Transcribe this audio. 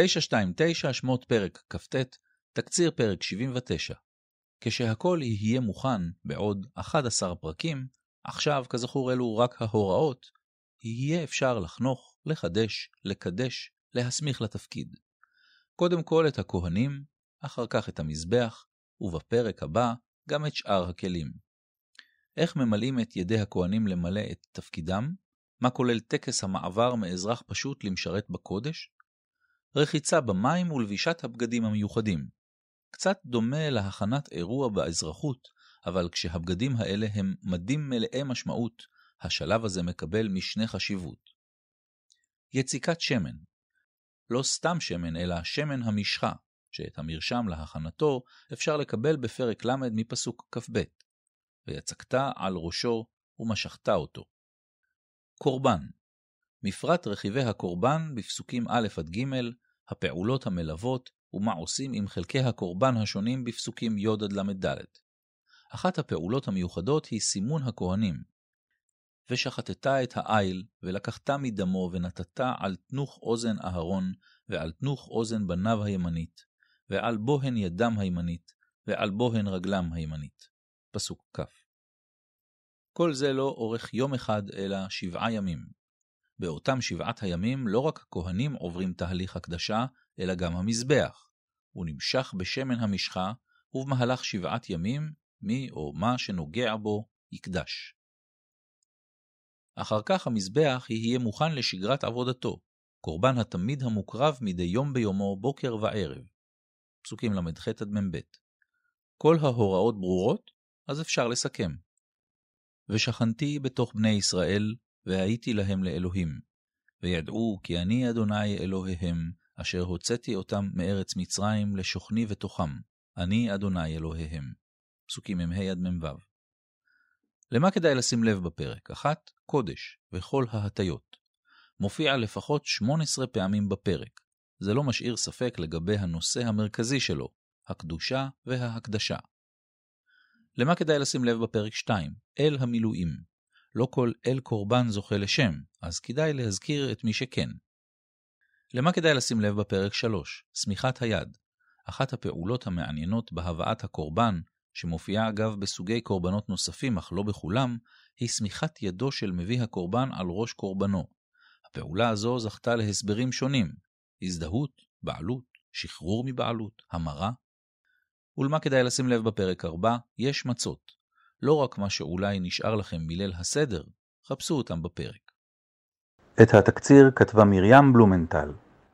929 שמות פרק כ"ט, תקציר פרק 79. כשהכל יהיה מוכן בעוד 11 פרקים, עכשיו כזכור אלו רק ההוראות, יהיה אפשר לחנוך, לחדש, לקדש, להסמיך לתפקיד. קודם כל את הכהנים, אחר כך את המזבח, ובפרק הבא גם את שאר הכלים. איך ממלאים את ידי הכהנים למלא את תפקידם? מה כולל טקס המעבר מאזרח פשוט למשרת בקודש? רחיצה במים ולבישת הבגדים המיוחדים. קצת דומה להכנת אירוע באזרחות, אבל כשהבגדים האלה הם מדים מלאי משמעות, השלב הזה מקבל משנה חשיבות. יציקת שמן לא סתם שמן, אלא שמן המשחה, שאת המרשם להכנתו אפשר לקבל בפרק ל' מפסוק כ"ב, ויצקת על ראשו ומשכת אותו. קורבן מפרט רכיבי הקורבן בפסוקים א' עד ג', הפעולות המלוות ומה עושים עם חלקי הקורבן השונים בפסוקים י' עד ל"ד. אחת הפעולות המיוחדות היא סימון הכהנים. ושחטת את העיל, ולקחת מדמו, ונתת על תנוך אוזן אהרון, ועל תנוך אוזן בניו הימנית, ועל בוהן ידם הימנית, ועל בוהן רגלם הימנית. פסוק כ. כל זה לא אורך יום אחד, אלא שבעה ימים. באותם שבעת הימים לא רק הכהנים עוברים תהליך הקדשה, אלא גם המזבח. הוא נמשך בשמן המשחה, ובמהלך שבעת ימים, מי או מה שנוגע בו יקדש. אחר כך המזבח יהיה מוכן לשגרת עבודתו, קורבן התמיד המוקרב מדי יום ביומו, בוקר וערב. פסוקים ל"ח עד מ"ב. כל ההוראות ברורות, אז אפשר לסכם. ושכנתי בתוך בני ישראל, והייתי להם לאלוהים. וידעו כי אני אדוני אלוהיהם, אשר הוצאתי אותם מארץ מצרים לשוכני בתוכם, אני אדוני אלוהיהם. פסוקים מ"ה עד מ"ו. למה כדאי לשים לב בפרק? אחת, קודש, וכל ההטיות. מופיע לפחות 18 פעמים בפרק. זה לא משאיר ספק לגבי הנושא המרכזי שלו, הקדושה וההקדשה. למה כדאי לשים לב בפרק 2? אל המילואים. לא כל אל קורבן זוכה לשם, אז כדאי להזכיר את מי שכן. למה כדאי לשים לב בפרק 3? סמיכת היד. אחת הפעולות המעניינות בהבאת הקורבן, שמופיעה אגב בסוגי קורבנות נוספים אך לא בכולם, היא סמיכת ידו של מביא הקורבן על ראש קורבנו. הפעולה הזו זכתה להסברים שונים, הזדהות, בעלות, שחרור מבעלות, המרה. ולמה כדאי לשים לב בפרק 4? יש מצות. לא רק מה שאולי נשאר לכם מליל הסדר, חפשו אותם בפרק. את התקציר כתבה מרים בלומנטל.